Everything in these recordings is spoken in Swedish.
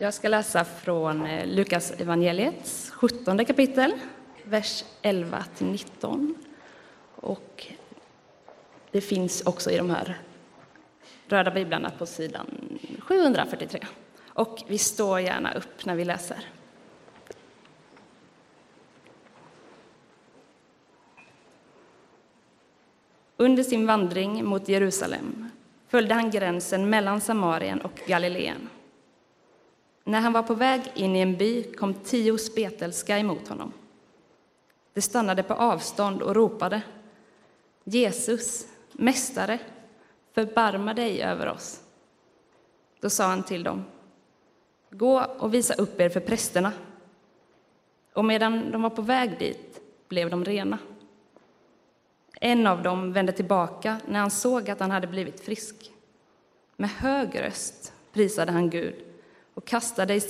Jag ska läsa från eh, Lukas evangeliets 17 kapitel, vers 11 till 19. Och det finns också i de här röda biblarna på sidan 743. Och vi står gärna upp när vi läser. Under sin vandring mot Jerusalem följde han gränsen mellan Samarien och Galileen. När han var på väg in i en by kom tio spetälska emot honom. De stannade på avstånd och ropade Jesus, Mästare, förbarma dig över oss. Då sa han till dem Gå och visa upp er för prästerna. Och medan de var på väg dit blev de rena. En av dem vände tillbaka när han såg att han hade blivit frisk. Med hög röst prisade han Gud och kastade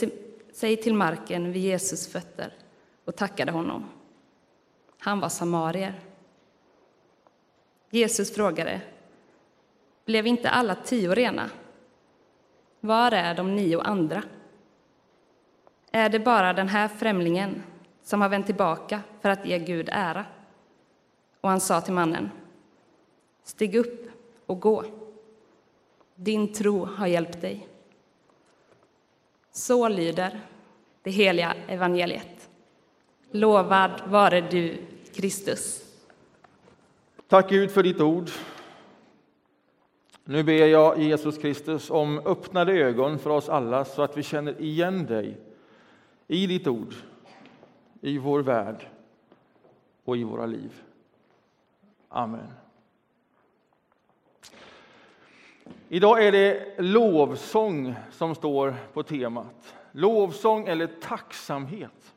sig till marken vid Jesus fötter och tackade honom. Han var samarier. Jesus frågade, blev inte alla tio rena? Var är de nio andra? Är det bara den här främlingen som har vänt tillbaka för att ge Gud ära? Och han sa till mannen, stig upp och gå. Din tro har hjälpt dig. Så lyder det heliga evangeliet. Lovad vare du, Kristus. Tack Gud för ditt ord. Nu ber jag Jesus Kristus om öppnade ögon för oss alla så att vi känner igen dig i ditt ord, i vår värld och i våra liv. Amen. Idag är det lovsång som står på temat. Lovsång eller tacksamhet.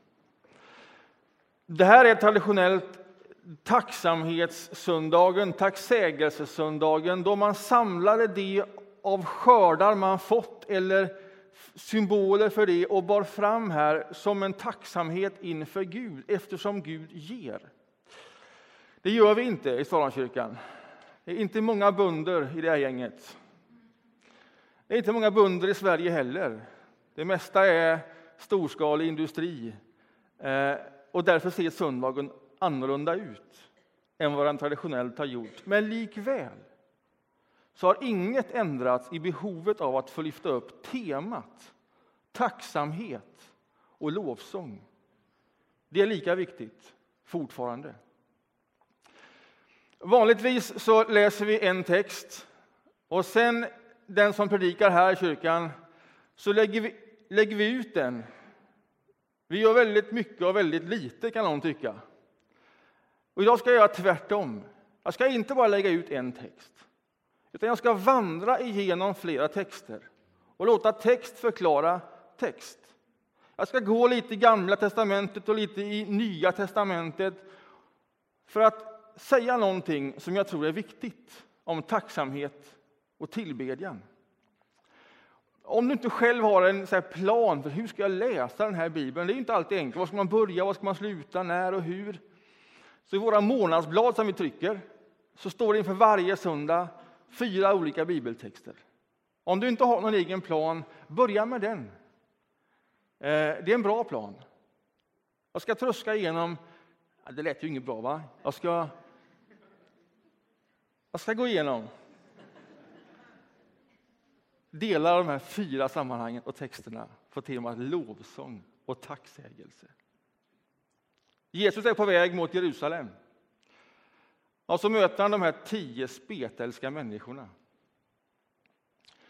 Det här är traditionellt tacksamhetssöndagen, tacksägelsesöndagen, då man samlade det av skördar man fått eller symboler för det och bar fram här som en tacksamhet inför Gud eftersom Gud ger. Det gör vi inte i Salamkyrkan. Det är inte många bönder i det här gänget. Det är inte många bönder i Sverige heller. Det mesta är storskalig industri. Eh, och därför ser söndagen annorlunda ut än vad den traditionellt har gjort. Men likväl så har inget ändrats i behovet av att få lyfta upp temat tacksamhet och lovsång. Det är lika viktigt fortfarande. Vanligtvis så läser vi en text och sen den som predikar här i kyrkan så lägger vi, lägger vi ut den. Vi gör väldigt mycket och väldigt lite kan någon tycka. Och idag ska jag göra tvärtom. Jag ska inte bara lägga ut en text, utan jag ska vandra igenom flera texter och låta text förklara text. Jag ska gå lite i Gamla testamentet och lite i Nya testamentet för att säga någonting som jag tror är viktigt om tacksamhet och tillbedjan. Om du inte själv har en så plan för hur ska jag läsa den här bibeln, det är inte alltid enkelt. Var ska man börja, var ska man sluta, när och hur? Så i våra månadsblad som vi trycker så står det inför varje söndag fyra olika bibeltexter. Om du inte har någon egen plan, börja med den. Eh, det är en bra plan. Jag ska tröska igenom, det lät ju inget bra va? Jag ska, jag ska gå igenom delar av de här fyra sammanhangen och texterna på temat lovsång och tacksägelse. Jesus är på väg mot Jerusalem. Och så möter han de här tio spetälska människorna.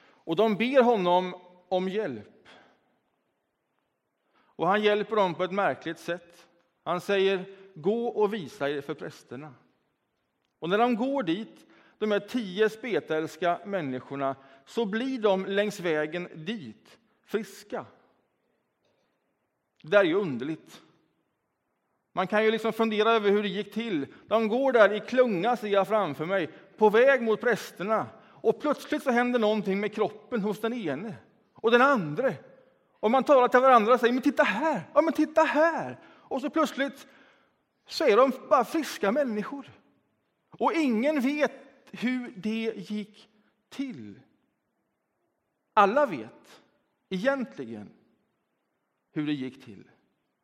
Och de ber honom om hjälp. Och han hjälper dem på ett märkligt sätt. Han säger gå och visa er för prästerna. Och när de går dit, de här tio spetälska människorna, så blir de längs vägen dit friska. Det där är ju underligt. Man kan ju liksom fundera över hur det gick till. De går där i klunga, ser jag framför mig, på väg mot prästerna. Och plötsligt så händer någonting med kroppen hos den ene och den andre. Och man talar till varandra och säger, men titta här, ja men titta här. Och så plötsligt så är de bara friska människor. Och ingen vet hur det gick till. Alla vet egentligen hur det gick till.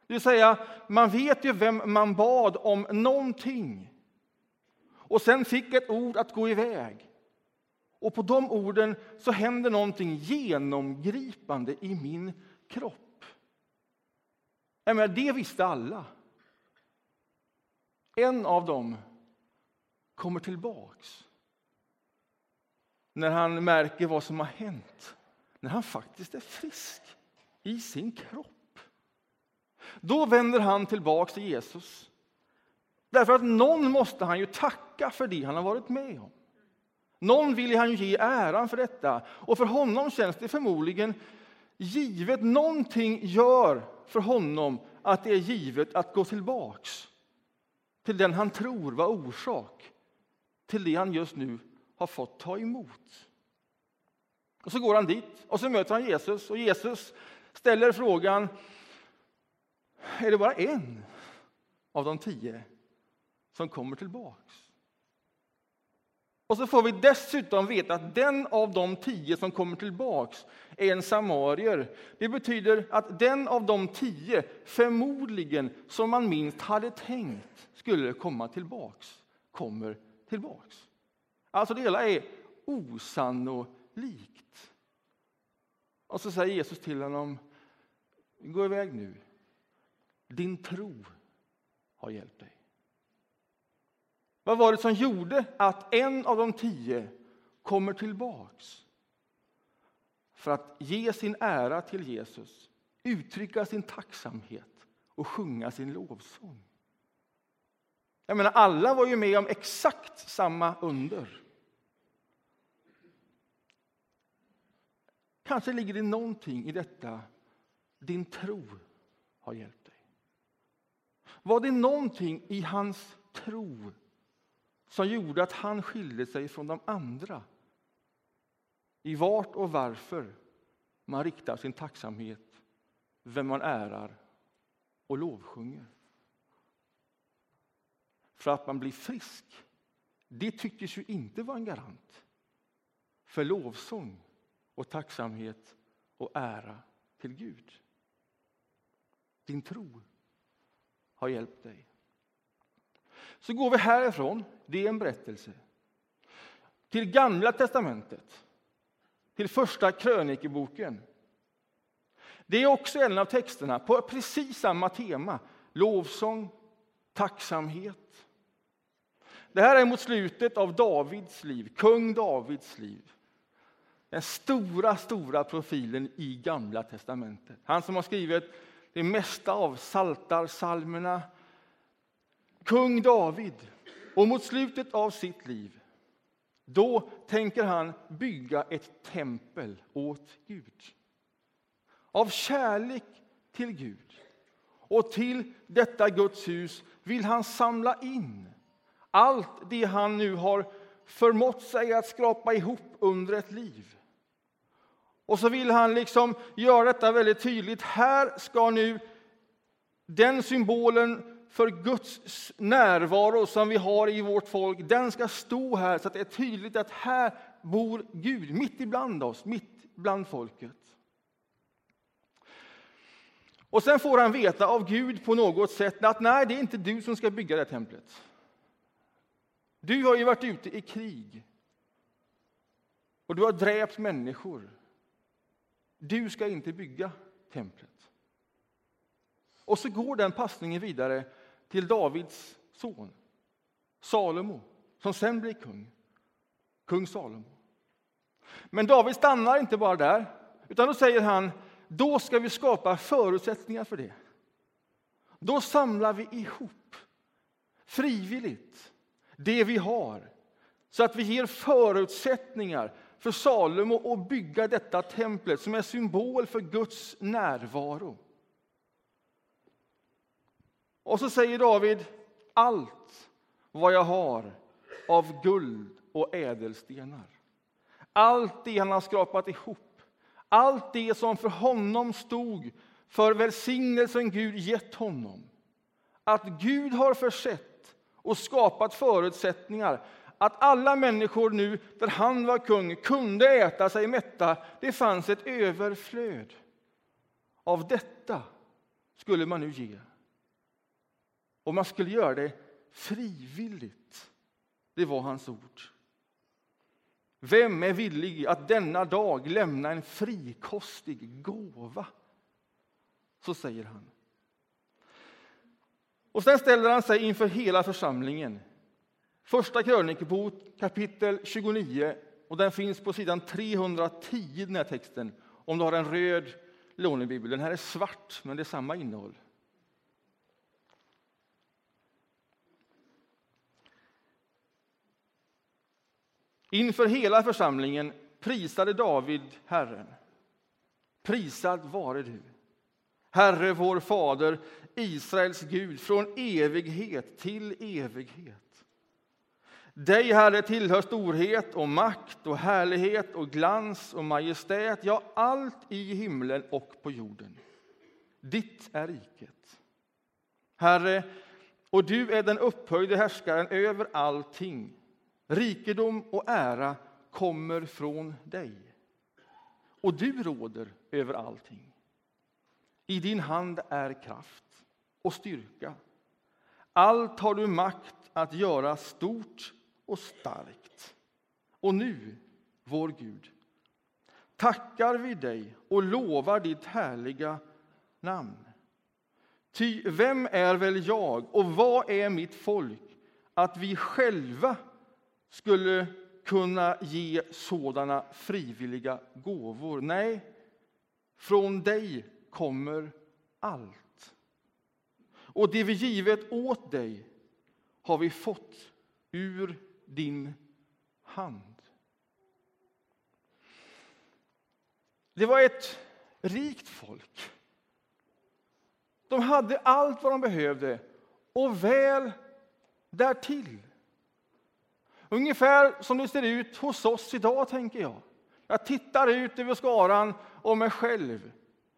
Det vill säga, man vet ju vem man bad om någonting. Och sen fick ett ord att gå iväg. Och på de orden så händer någonting genomgripande i min kropp. Jag menar, det visste alla. En av dem kommer tillbaks när han märker vad som har hänt, när han faktiskt är frisk i sin kropp. Då vänder han tillbaka till Jesus. Därför att någon måste han ju tacka för det han har varit med om. Någon vill han ju ge äran för detta. Och för honom känns det förmodligen givet. Någonting gör för honom att det är givet att gå tillbaks till den han tror var orsak till det han just nu har fått ta emot. Och så går han dit och så möter han Jesus och Jesus ställer frågan är det bara en av de tio som kommer tillbaks? Och så får vi dessutom veta att den av de tio som kommer tillbaks är en samarier. Det betyder att den av de tio förmodligen, som man minst hade tänkt skulle komma tillbaks, kommer tillbaks. Alltså det hela är osannolikt. Och så säger Jesus till honom, gå iväg nu. Din tro har hjälpt dig. Vad var det som gjorde att en av de tio kommer tillbaks? För att ge sin ära till Jesus, uttrycka sin tacksamhet och sjunga sin lovsång. Jag menar, alla var ju med om exakt samma under. Kanske ligger det någonting i detta. Din tro har hjälpt dig. Var det någonting i hans tro som gjorde att han skilde sig från de andra? I vart och varför man riktar sin tacksamhet, vem man ärar och lovsjunger. För att man blir frisk, det tycktes ju inte vara en garant för lovsång och tacksamhet och ära till Gud. Din tro har hjälpt dig. Så går vi härifrån, det är en berättelse, till Gamla testamentet, till Första krönikeboken. Det är också en av texterna på precis samma tema, lovsång, tacksamhet. Det här är mot slutet av Davids liv, kung Davids liv. Den stora, stora profilen i Gamla testamentet. Han som har skrivit det mesta av saltarsalmerna. Kung David. Och mot slutet av sitt liv då tänker han bygga ett tempel åt Gud. Av kärlek till Gud och till detta Guds hus vill han samla in allt det han nu har förmått sig att skrapa ihop under ett liv. Och så vill han liksom göra detta väldigt tydligt. Här ska nu den symbolen för Guds närvaro som vi har i vårt folk, den ska stå här så att det är tydligt att här bor Gud mitt ibland oss, mitt bland folket. Och sen får han veta av Gud på något sätt att nej, det är inte du som ska bygga det templet. Du har ju varit ute i krig. Och du har dräpt människor. Du ska inte bygga templet. Och så går den passningen vidare till Davids son Salomo, som sen blir kung. Kung Salomo. Men David stannar inte bara där, utan då säger han då ska vi skapa förutsättningar för det. Då samlar vi ihop frivilligt det vi har så att vi ger förutsättningar för Salomo att bygga detta templet som är symbol för Guds närvaro. Och så säger David, allt vad jag har av guld och ädelstenar. Allt det han har skrapat ihop, allt det som för honom stod för välsignelsen Gud gett honom. Att Gud har försett och skapat förutsättningar att alla människor nu, där han var kung, kunde äta sig mätta. Det fanns ett överflöd av detta skulle man nu ge. Och man skulle göra det frivilligt. Det var hans ord. Vem är villig att denna dag lämna en frikostig gåva? Så säger han. Och sen ställer han sig inför hela församlingen. Första krönikebok kapitel 29 och den finns på sidan 310 i den här texten om du har en röd lånebibel. Den här är svart, men det är samma innehåll. Inför hela församlingen prisade David Herren. Prisad vare du, Herre vår Fader, Israels Gud, från evighet till evighet. Dig, Herre, tillhör storhet och makt och härlighet och glans och majestät, ja, allt i himlen och på jorden. Ditt är riket. Herre, och du är den upphöjde härskaren över allting. Rikedom och ära kommer från dig. Och du råder över allting. I din hand är kraft och styrka. Allt har du makt att göra stort och starkt. Och nu, vår Gud, tackar vi dig och lovar ditt härliga namn. Ty vem är väl jag och vad är mitt folk att vi själva skulle kunna ge sådana frivilliga gåvor? Nej, från dig kommer allt. Och det vi givet åt dig har vi fått ur din hand. Det var ett rikt folk. De hade allt vad de behövde och väl därtill. Ungefär som det ser ut hos oss idag, tänker jag. Jag tittar ut över skaran och mig själv.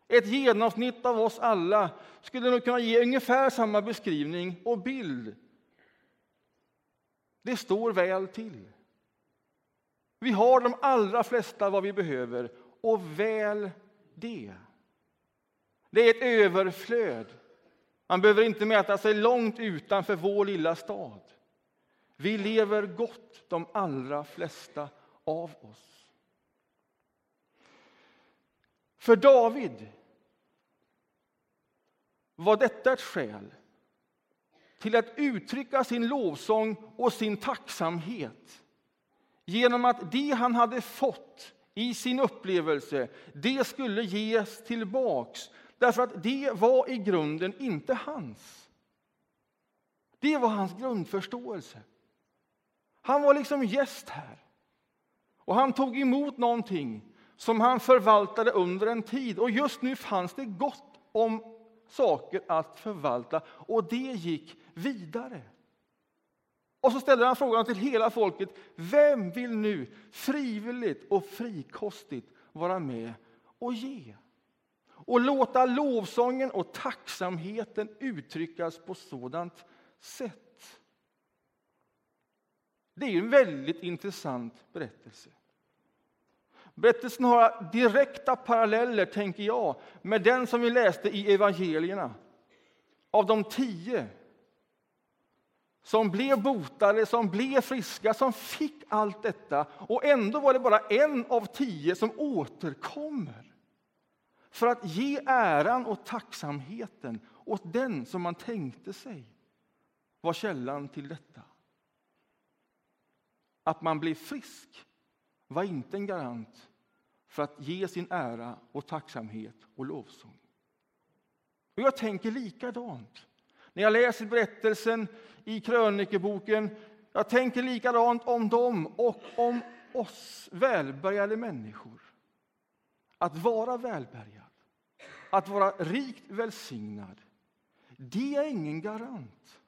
Ett genomsnitt av oss alla skulle nog kunna ge ungefär samma beskrivning och bild det står väl till. Vi har de allra flesta vad vi behöver, och väl det. Det är ett överflöd. Man behöver inte mäta sig långt utanför vår lilla stad. Vi lever gott, de allra flesta av oss. För David var detta ett skäl till att uttrycka sin lovsång och sin tacksamhet genom att det han hade fått i sin upplevelse, det skulle ges tillbaks. Därför att det var i grunden inte hans. Det var hans grundförståelse. Han var liksom gäst här. Och han tog emot någonting som han förvaltade under en tid. Och just nu fanns det gott om saker att förvalta och det gick vidare. Och så ställer han frågan till hela folket. Vem vill nu frivilligt och frikostigt vara med och ge? Och låta lovsången och tacksamheten uttryckas på sådant sätt. Det är en väldigt intressant berättelse. Berättelsen har direkta paralleller, tänker jag, med den som vi läste i evangelierna. Av de tio som blev botade, som blev friska, som fick allt detta. Och ändå var det bara en av tio som återkommer för att ge äran och tacksamheten åt den som man tänkte sig var källan till detta. Att man blev frisk var inte en garant för att ge sin ära och tacksamhet och lovsång. Och jag tänker likadant när jag läser berättelsen i krönikeboken. Jag tänker likadant om dem och om oss välbärgade människor. Att vara välbärgad, att vara rikt välsignad, det är ingen garant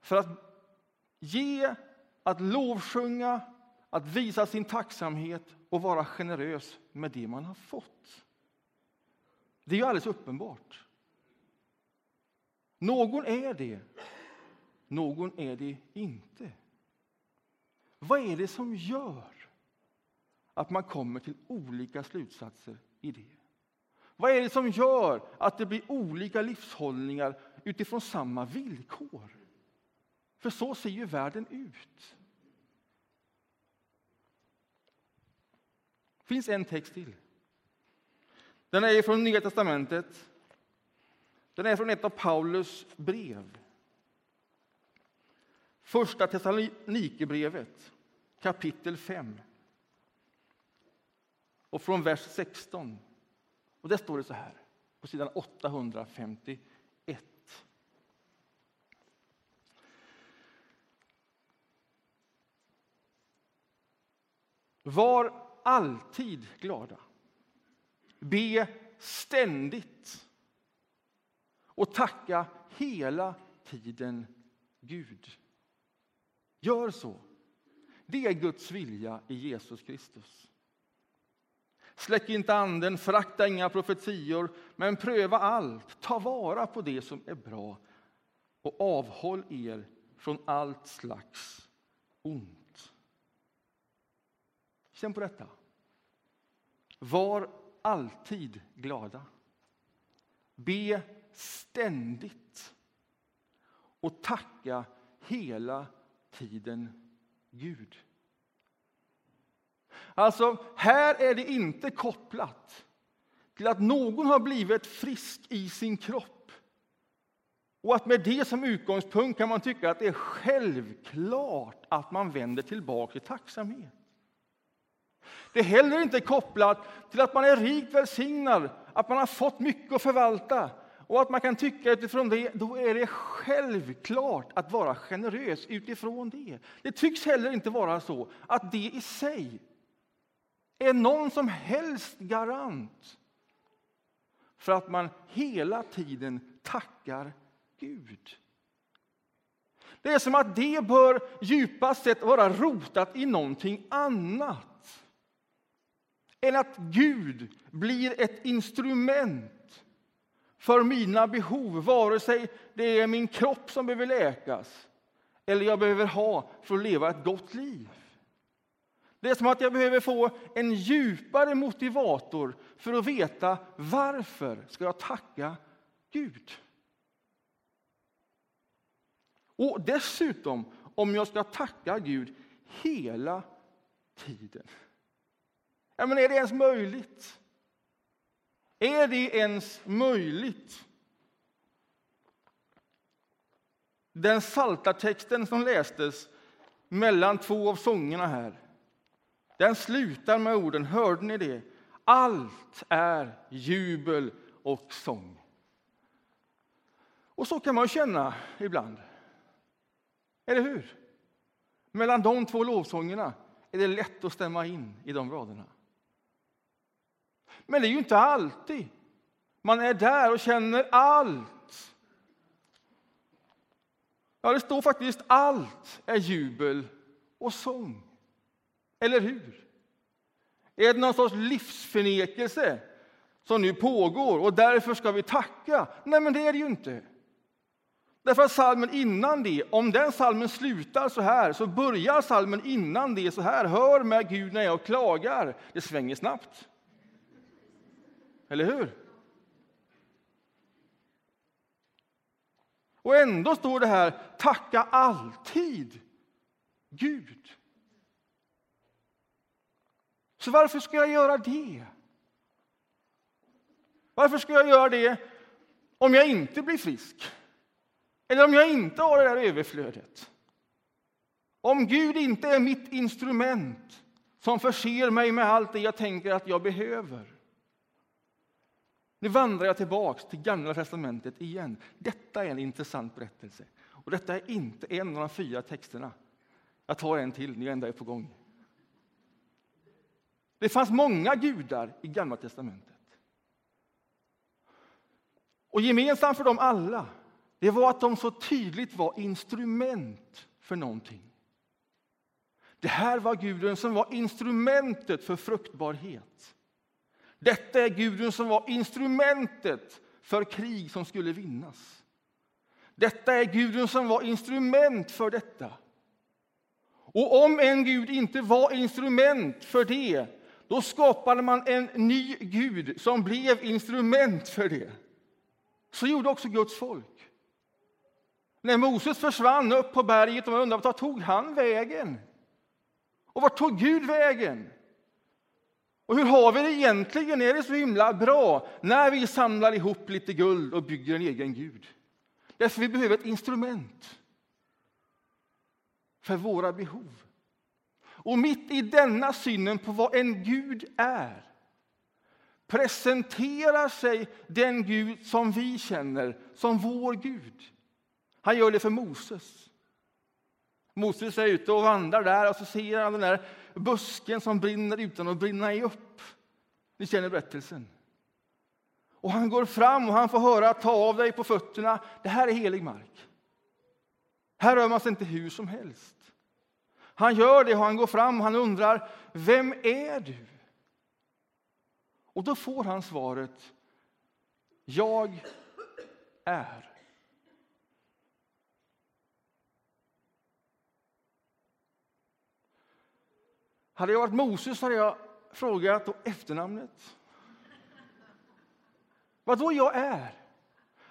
för att ge, att lovsjunga, att visa sin tacksamhet och vara generös med det man har fått. Det är ju alldeles uppenbart. Någon är det, någon är det inte. Vad är det som gör att man kommer till olika slutsatser i det? Vad är det som gör att det blir olika livshållningar utifrån samma villkor? För så ser ju världen ut. Det finns en text till. Den är från Nya testamentet. Den är från ett av Paulus brev. Första Thessalonikerbrevet, kapitel 5. Och från vers 16. Och där står det så här, på sidan 851. Var alltid glada. Be ständigt. Och tacka hela tiden Gud. Gör så. Det är Guds vilja i Jesus Kristus. Släck inte anden, förakta inga profetior, men pröva allt. Ta vara på det som är bra och avhåll er från allt slags ont. Känn på detta. Var alltid glada. Be ständigt och tacka hela tiden Gud. Alltså, här är det inte kopplat till att någon har blivit frisk i sin kropp. Och att med det som utgångspunkt kan man tycka att det är självklart att man vänder tillbaka till tacksamhet. Det är heller inte kopplat till att man är rikt välsignad, att man har fått mycket att förvalta och att man kan tycka utifrån det, då är det självklart att vara generös utifrån det. Det tycks heller inte vara så att det i sig är någon som helst garant för att man hela tiden tackar Gud. Det är som att det bör djupast sett vara rotat i någonting annat än att Gud blir ett instrument för mina behov, vare sig det är min kropp som behöver läkas eller jag behöver ha för att leva ett gott liv. Det är som att jag behöver få en djupare motivator för att veta varför ska jag tacka Gud. Och dessutom, om jag ska tacka Gud hela tiden. Ja, men är det ens möjligt? Är det ens möjligt? Den saltartexten som lästes mellan två av sångerna här, den slutar med orden, hörde ni det? Allt är jubel och sång. Och så kan man känna ibland. Eller hur? Mellan de två lovsångerna är det lätt att stämma in i de raderna. Men det är ju inte alltid man är där och känner allt. Ja, det står faktiskt allt är jubel och sång. Eller hur? Är det någon sorts livsförnekelse som nu pågår och därför ska vi tacka? Nej, men det är det ju inte. Därför att salmen innan det, om den salmen slutar så här, så börjar salmen innan det så här. Hör med Gud när jag klagar. Det svänger snabbt. Eller hur? Och ändå står det här, tacka alltid Gud. Så varför ska jag göra det? Varför ska jag göra det om jag inte blir frisk? Eller om jag inte har det där överflödet? Om Gud inte är mitt instrument som förser mig med allt det jag tänker att jag behöver. Nu vandrar jag tillbaks till Gamla testamentet igen. Detta är en intressant berättelse. Och detta är inte en av de fyra texterna. Jag tar en till, ni ändå är på gång. Det fanns många gudar i Gamla testamentet. Och gemensamt för dem alla det var att de så tydligt var instrument för någonting. Det här var guden som var instrumentet för fruktbarhet. Detta är Gudrun som var instrumentet för krig som skulle vinnas. Detta är Gudrun som var instrument för detta. Och om en gud inte var instrument för det, Då skapade man en ny Gud som blev instrument för det. Så gjorde också Guds folk. När Moses försvann upp på berget och man undrade vart tog han vägen? Och vart tog Gud vägen? Och hur har vi det egentligen? Är det så himla bra när vi samlar ihop lite guld och bygger en egen Gud? Därför vi behöver ett instrument för våra behov. Och mitt i denna synen på vad en Gud är presenterar sig den Gud som vi känner som vår Gud. Han gör det för Moses. Moses är ute och vandrar där och så ser han den där busken som brinner utan att brinna upp. Ni känner berättelsen. Och han går fram och han får höra ta av dig på fötterna. Det här är helig mark. Här rör man sig inte hur som helst. Han gör det och han går fram och han undrar, vem är du? Och då får han svaret, jag är. Hade jag varit Moses hade jag frågat efternamnet. Vad då jag är?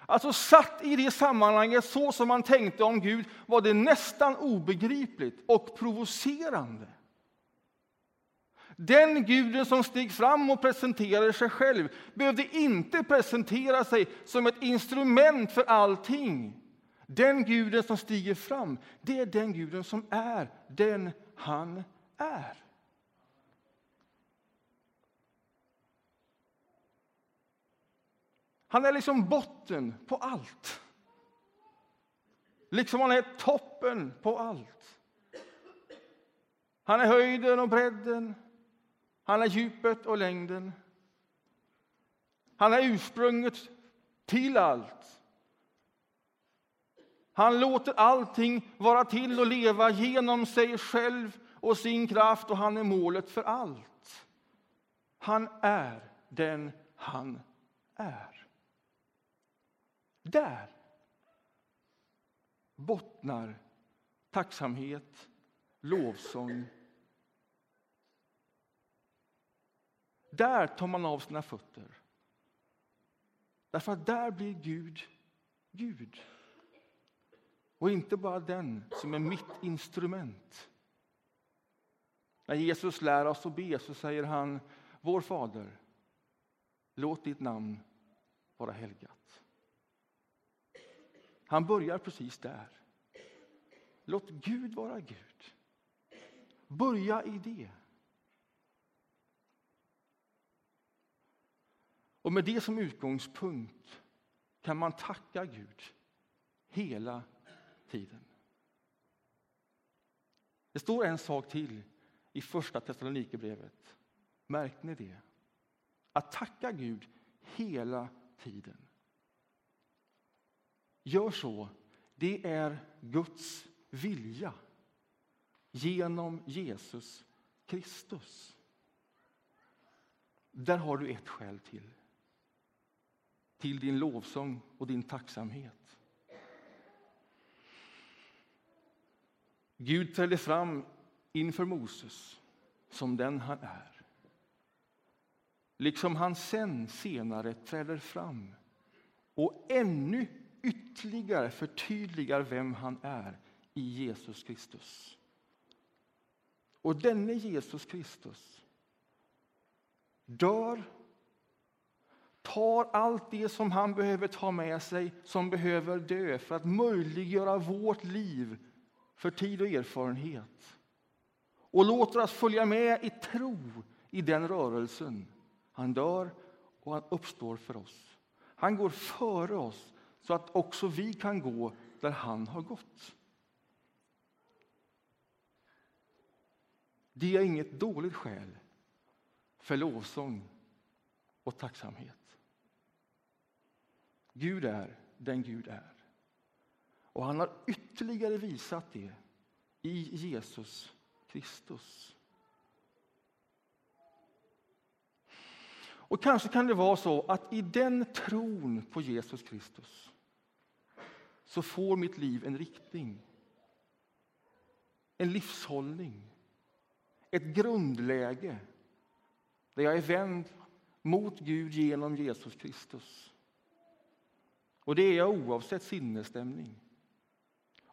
Alltså satt i det sammanhanget så som man tänkte om Gud var det nästan obegripligt och provocerande. Den guden som steg fram och presenterade sig själv behövde inte presentera sig som ett instrument för allting. Den guden som stiger fram, det är den guden som är den han är. Han är liksom botten på allt. Liksom han är toppen på allt. Han är höjden och bredden. Han är djupet och längden. Han är ursprunget till allt. Han låter allting vara till och leva genom sig själv och sin kraft och han är målet för allt. Han är den han är. Där bottnar tacksamhet, lovsång. Där tar man av sina fötter. Därför att där blir Gud Gud. Och inte bara den som är mitt instrument. När Jesus lär oss att be så säger han Vår Fader, låt ditt namn vara helgat. Han börjar precis där. Låt Gud vara Gud. Börja i det. Och med det som utgångspunkt kan man tacka Gud hela tiden. Det står en sak till i Första Thessalonikerbrevet. Märkte ni det? Att tacka Gud hela tiden. Gör så. Det är Guds vilja genom Jesus Kristus. Där har du ett skäl till. Till din lovsång och din tacksamhet. Gud trädde fram inför Moses som den han är. Liksom han sen senare träder fram och ännu ytterligare förtydligar vem han är i Jesus Kristus. Och denne Jesus Kristus dör, tar allt det som han behöver ta med sig, som behöver dö för att möjliggöra vårt liv för tid och erfarenhet och låter oss följa med i tro i den rörelsen. Han dör och han uppstår för oss. Han går före oss så att också vi kan gå där han har gått. Det är inget dåligt skäl för lovsång och tacksamhet. Gud är den Gud är. Och han har ytterligare visat det i Jesus Kristus. Och kanske kan det vara så att i den tron på Jesus Kristus så får mitt liv en riktning, en livshållning, ett grundläge där jag är vänd mot Gud genom Jesus Kristus. Och det är jag oavsett sinnesstämning.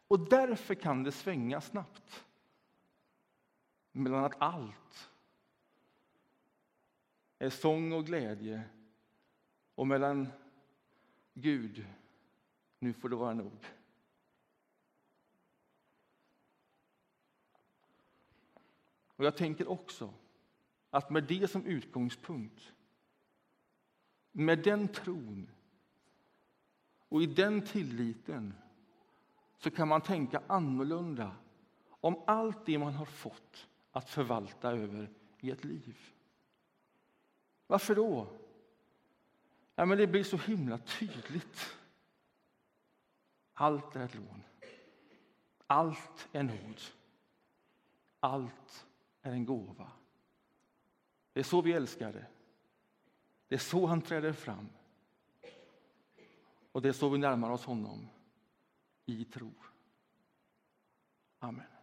Och därför kan det svänga snabbt mellan att allt är sång och glädje och mellan Gud, nu får det vara nog. Och jag tänker också att med det som utgångspunkt, med den tron och i den tilliten så kan man tänka annorlunda om allt det man har fått att förvalta över i ett liv. Varför då? Ja, men det blir så himla tydligt. Allt är ett lån. Allt är nåd. Allt är en gåva. Det är så vi älskar det. Det är så han träder fram. Och det är så vi närmar oss honom i tro. Amen.